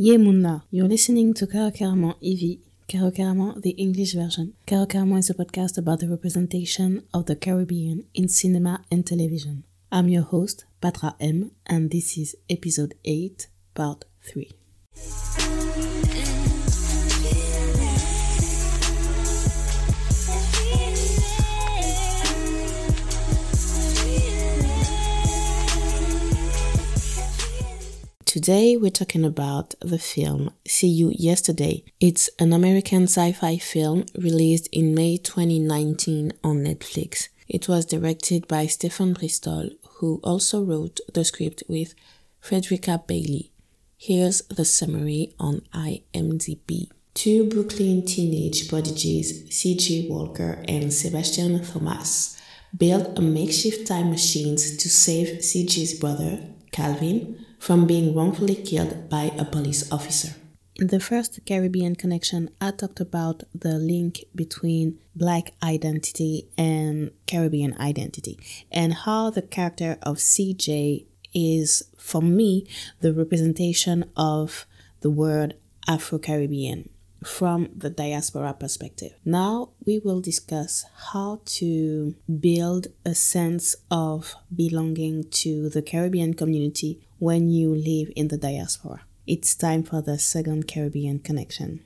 Yemuna, you're listening to Karo Karamo Evie, Karo Karamo, the English version. Karo Karamo is a podcast about the representation of the Caribbean in cinema and television. I'm your host, Patra M, and this is episode 8, part 3. Today we're talking about the film See You Yesterday. It's an American sci-fi film released in May 2019 on Netflix. It was directed by Stefon Bristol, who also wrote the script with Fredrica Bailey. Here's the summary on IMDb. Two Brooklyn teenage prodigies, C.J. Walker and Sebastian Thomas, build a makeshift time machines to save C.J.'s brother, Calvin, from being wrongfully killed by a police officer. In the first Caribbean connection, I talked about the link between Black identity and Caribbean identity and how the character of CJ is, for me, the representation of the word Afro Caribbean from the diaspora perspective. Now we will discuss how to build a sense of belonging to the Caribbean community when you live in the diaspora. It's time for the second Caribbean connection.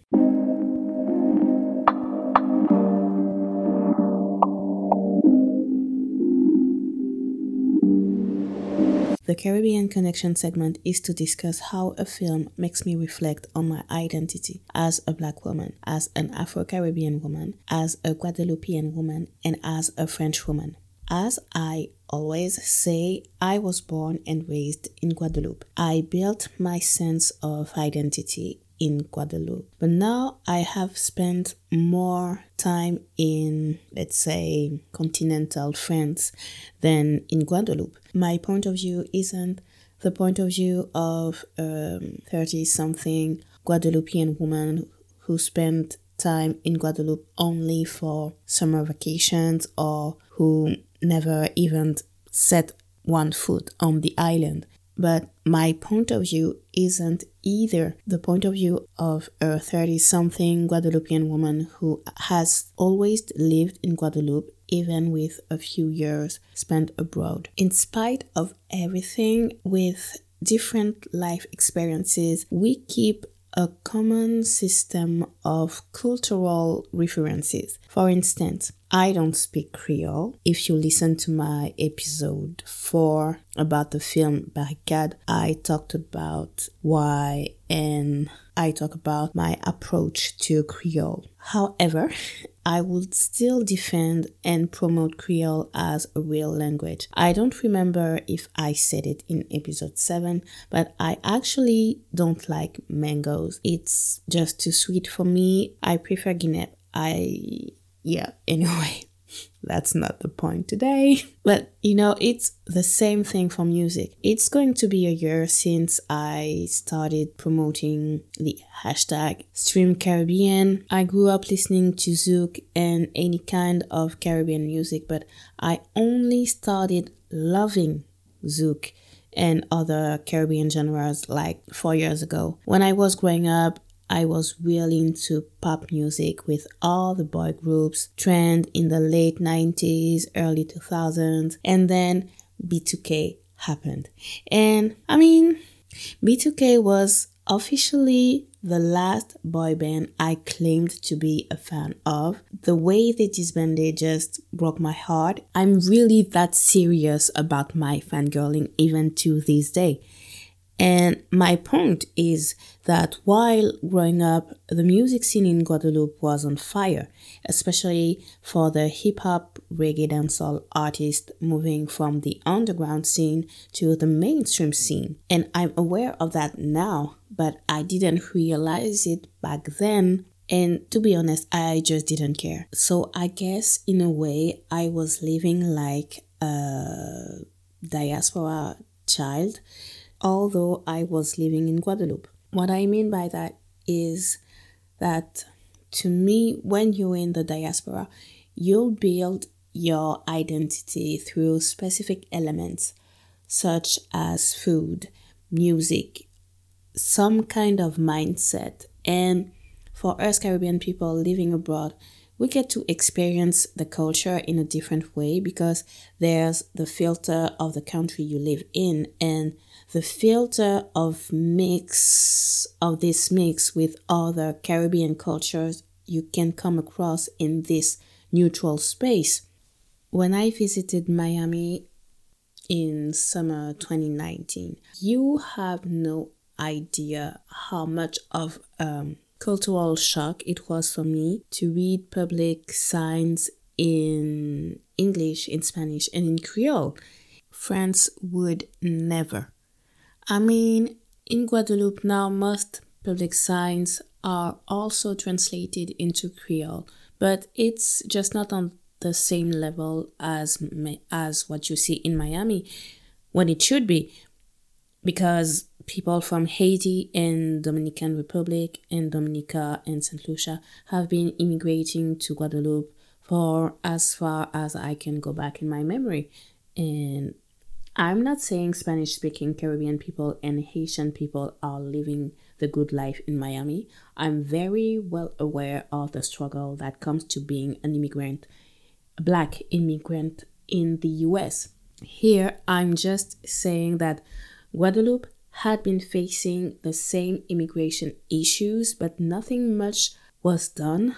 The Caribbean Connection segment is to discuss how a film makes me reflect on my identity as a black woman, as an Afro Caribbean woman, as a Guadeloupean woman, and as a French woman. As I always say, I was born and raised in Guadeloupe. I built my sense of identity in Guadeloupe. But now I have spent more time in, let's say, continental France than in Guadeloupe. My point of view isn't the point of view of um, a 30 something Guadeloupean woman who spent time in Guadeloupe only for summer vacations or who never even set one foot on the island. But my point of view isn't either the point of view of a 30 something Guadeloupean woman who has always lived in Guadeloupe, even with a few years spent abroad. In spite of everything, with different life experiences, we keep a common system of cultural references. For instance, I don't speak Creole. If you listen to my episode 4 about the film Barricade, I talked about why and I talk about my approach to Creole. However, I would still defend and promote Creole as a real language. I don't remember if I said it in episode 7, but I actually don't like mangoes. It's just too sweet for me. I prefer Guinea. I, yeah, anyway. That's not the point today. But you know, it's the same thing for music. It's going to be a year since I started promoting the hashtag Stream Caribbean. I grew up listening to Zouk and any kind of Caribbean music, but I only started loving Zouk and other Caribbean genres like four years ago. When I was growing up, I was really into pop music with all the boy groups trend in the late 90s, early 2000s, and then B2K happened. And I mean, B2K was officially the last boy band I claimed to be a fan of. The way they disbanded just broke my heart. I'm really that serious about my fangirling even to this day. And my point is that while growing up, the music scene in Guadeloupe was on fire, especially for the hip hop, reggae, dancehall artists moving from the underground scene to the mainstream scene. And I'm aware of that now, but I didn't realize it back then. And to be honest, I just didn't care. So I guess in a way, I was living like a diaspora child although I was living in Guadeloupe. What I mean by that is that to me, when you're in the diaspora, you'll build your identity through specific elements such as food, music, some kind of mindset. And for us Caribbean people living abroad, we get to experience the culture in a different way because there's the filter of the country you live in and the filter of mix of this mix with other Caribbean cultures you can come across in this neutral space. When I visited Miami in summer 2019, you have no idea how much of um, cultural shock it was for me to read public signs in English, in Spanish, and in Creole. France would never. I mean, in Guadeloupe now, most public signs are also translated into Creole, but it's just not on the same level as as what you see in Miami when it should be because people from Haiti and Dominican Republic and Dominica and St. Lucia have been immigrating to Guadeloupe for as far as I can go back in my memory. And I'm not saying Spanish speaking Caribbean people and Haitian people are living the good life in Miami. I'm very well aware of the struggle that comes to being an immigrant, a black immigrant in the US. Here, I'm just saying that Guadeloupe had been facing the same immigration issues, but nothing much was done,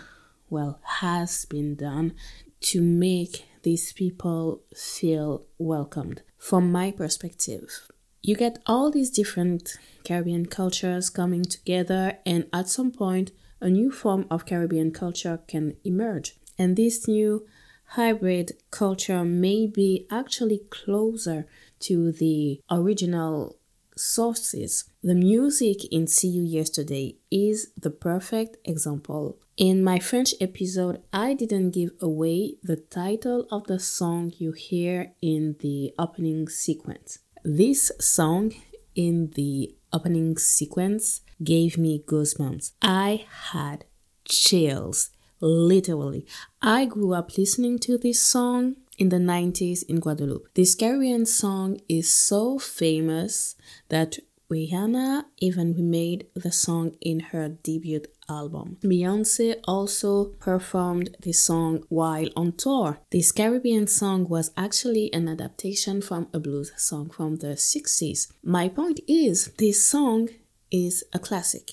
well, has been done, to make these people feel welcomed. From my perspective, you get all these different Caribbean cultures coming together, and at some point, a new form of Caribbean culture can emerge. And this new hybrid culture may be actually closer to the original sources. The music in See You Yesterday is the perfect example. In my French episode, I didn't give away the title of the song you hear in the opening sequence. This song in the opening sequence gave me goosebumps. I had chills, literally. I grew up listening to this song in the 90s in Guadeloupe. This Caribbean song is so famous that Rihanna even remade the song in her debut album. Beyonce also performed the song while on tour. This Caribbean song was actually an adaptation from a blues song from the 60s. My point is, this song is a classic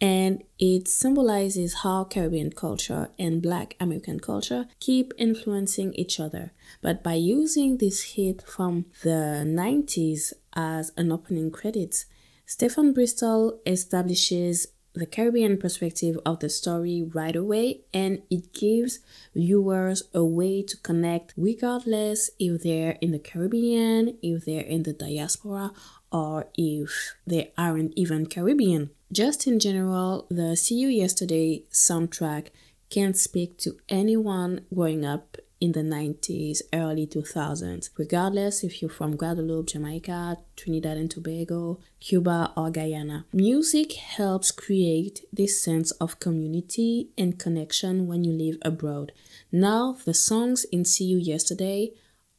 and it symbolizes how Caribbean culture and Black American culture keep influencing each other. But by using this hit from the 90s as an opening credits, Stefon Bristol establishes the Caribbean perspective of the story right away and it gives viewers a way to connect regardless if they're in the Caribbean, if they're in the diaspora, or if they aren't even Caribbean. Just in general, the See You Yesterday soundtrack can speak to anyone growing up in the 90s, early 2000s, regardless if you're from Guadeloupe, Jamaica, Trinidad and Tobago, Cuba, or Guyana. Music helps create this sense of community and connection when you live abroad. Now, the songs in See You Yesterday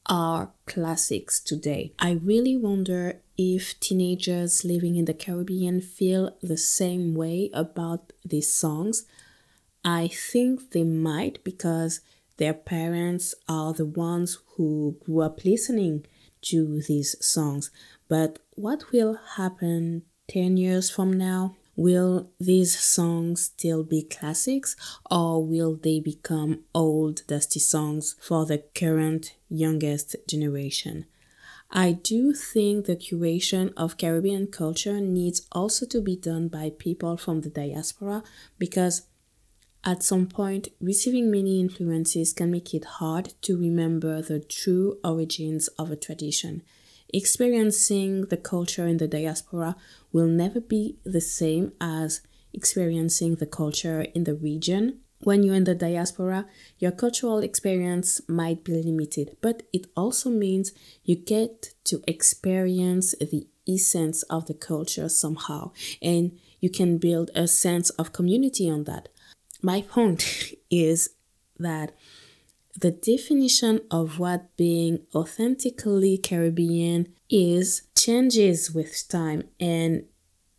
are classics today. I really wonder if teenagers living in the Caribbean feel the same way about these songs. I think they might because their parents are the ones who grew up listening to these songs. But what will happen 10 years from now? Will these songs still be classics or will they become old, dusty songs for the current youngest generation? I do think the curation of Caribbean culture needs also to be done by people from the diaspora because at some point, receiving many influences can make it hard to remember the true origins of a tradition. Experiencing the culture in the diaspora will never be the same as experiencing the culture in the region. When you're in the diaspora, your cultural experience might be limited, but it also means you get to experience the essence of the culture somehow, and you can build a sense of community on that. My point is that the definition of what being authentically Caribbean is changes with time and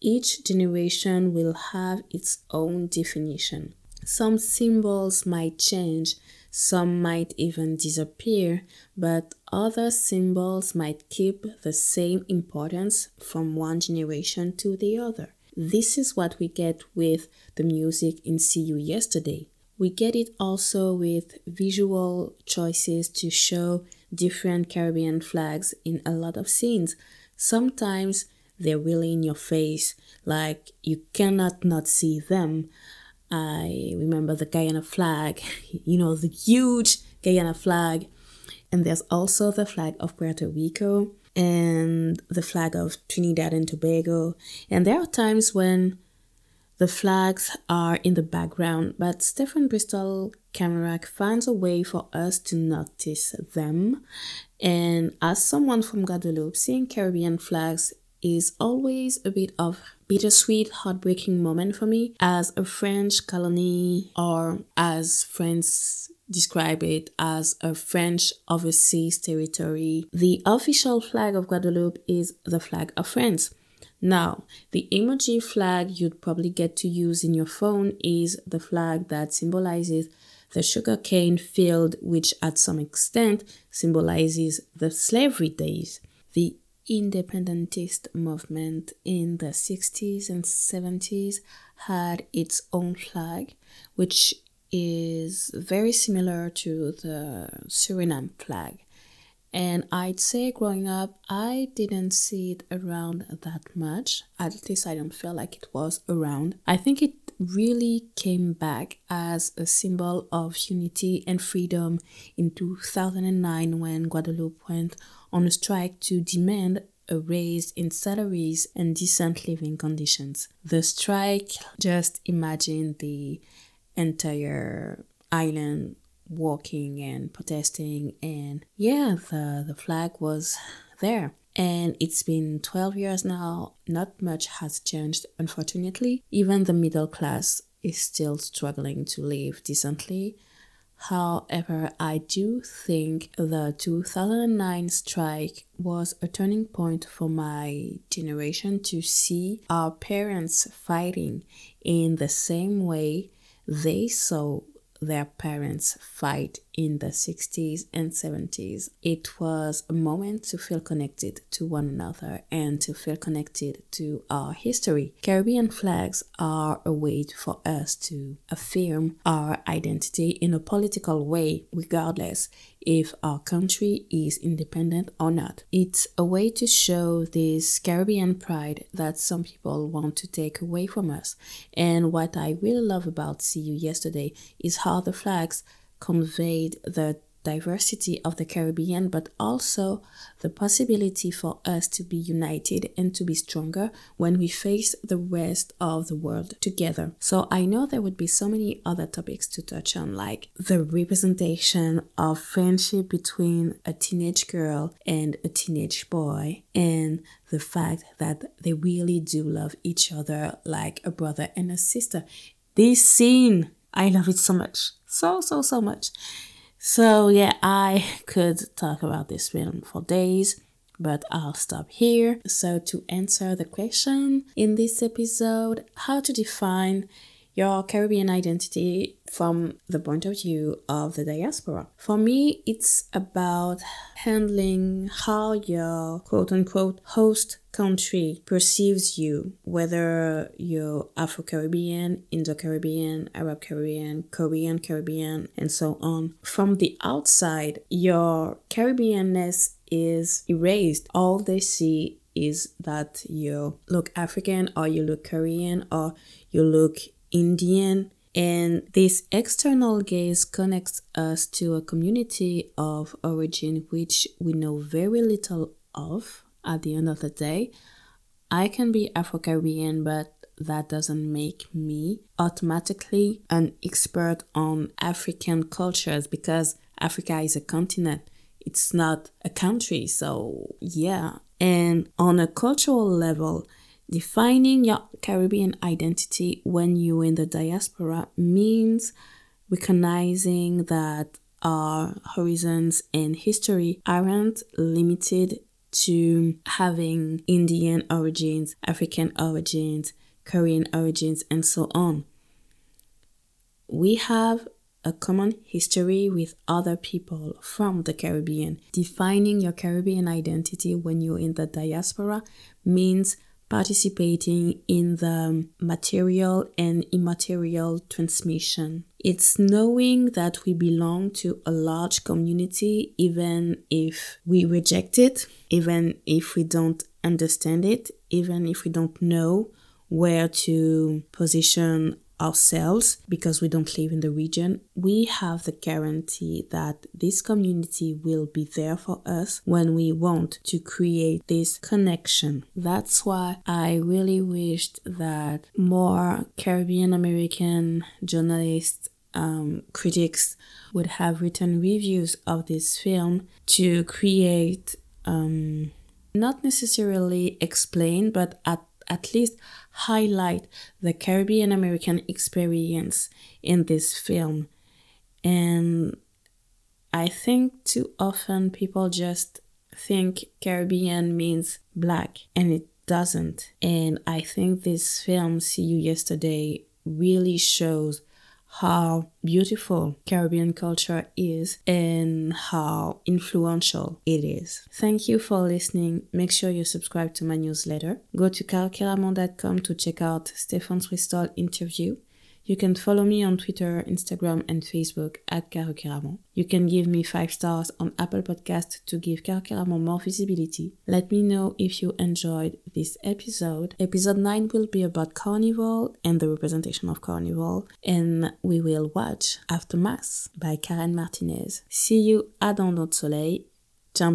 each generation will have its own definition. Some symbols might change, some might even disappear, but other symbols might keep the same importance from one generation to the other. This is what we get with the music in See You Yesterday. We get it also with visual choices to show different Caribbean flags in a lot of scenes. Sometimes they're really in your face, like you cannot not see them. I remember the Guyana flag, you know, the huge Guyana flag. And there's also the flag of Puerto Rico and the flag of Trinidad and Tobago. And there are times when the flags are in the background, but Stefon Bristol Camerac finds a way for us to notice them. And as someone from Guadeloupe, seeing Caribbean flags is always a bit of bittersweet, heartbreaking moment for me as a French colony or as France describe it as a French overseas territory. The official flag of Guadeloupe is the flag of France. Now, the emoji flag you'd probably get to use in your phone is the flag that symbolizes the sugarcane field, which at some extent symbolizes the slavery days. The independentist movement in the 60s and 70s had its own flag, which is very similar to the Suriname flag. And I'd say growing up, I didn't see it around that much. At least I don't feel like it was around. I think it really came back as a symbol of unity and freedom in 2009 when Guadeloupe went on a strike to demand a raise in salaries and decent living conditions. The strike, just imagine the entire island walking and protesting and yeah the, the flag was there and it's been 12 years now. Not much has changed unfortunately. Even the middle class is still struggling to live decently. However, I do think the 2009 strike was a turning point for my generation to see our parents fighting in the same way they saw their parents fight in the 60s and 70s. It was a moment to feel connected to one another and to feel connected to our history. Caribbean flags are a way for us to affirm our identity in a political way, regardless if our country is independent or not. It's a way to show this Caribbean pride that some people want to take away from us. And what I really love about See You Yesterday is how the flags conveyed the diversity of the Caribbean, but also the possibility for us to be united and to be stronger when we face the rest of the world together. So I know there would be so many other topics to touch on, like the representation of friendship between a teenage girl and a teenage boy, and the fact that they really do love each other like a brother and a sister. This scene, I love it so much. So, so, so much. So, yeah, I could talk about this film for days, but I'll stop here. So, to answer the question in this episode, how to define your Caribbean identity from the point of view of the diaspora. For me, it's about handling how your quote unquote host country perceives you, whether you're Afro Caribbean, Indo Caribbean, Arab Caribbean, Korean Caribbean, and so on. From the outside, your Caribbeanness is erased. All they see is that you look African or you look Korean or you look Indian. And this external gaze connects us to a community of origin which we know very little of at the end of the day. I can be Afro Caribbean, but that doesn't make me automatically an expert on African cultures because Africa is a continent. It's not a country. So, yeah. And on a cultural level, Defining your Caribbean identity when you're in the diaspora means recognizing that our horizons and history aren't limited to having Indian origins, African origins, Korean origins, and so on. We have a common history with other people from the Caribbean. Defining your Caribbean identity when you're in the diaspora means participating in the material and immaterial transmission. It's knowing that we belong to a large community, even if we reject it, even if we don't understand it, even if we don't know where to position ourselves because we don't live in the region, we have the guarantee that this community will be there for us when we want to create this connection. That's why I really wished that more Caribbean American journalists um, critics would have written reviews of this film to create um, not necessarily explain but at at least highlight the Caribbean American experience in this film. And I think too often people just think Caribbean means black, and it doesn't. And I think this film, See You Yesterday, really shows how beautiful Caribbean culture is and how influential it is. Thank you for listening. Make sure you subscribe to my newsletter. Go to carokeramon.com to check out Stefon Bristol interview. You can follow me on Twitter, Instagram, and Facebook at Caro You can give me 5 stars on Apple Podcast to give Caro more visibility. Let me know if you enjoyed this episode. Episode 9 will be about Carnival and the representation of Carnival, and we will watch After Mass by Karen Martinez. See you à Dans notre soleil. Tiens,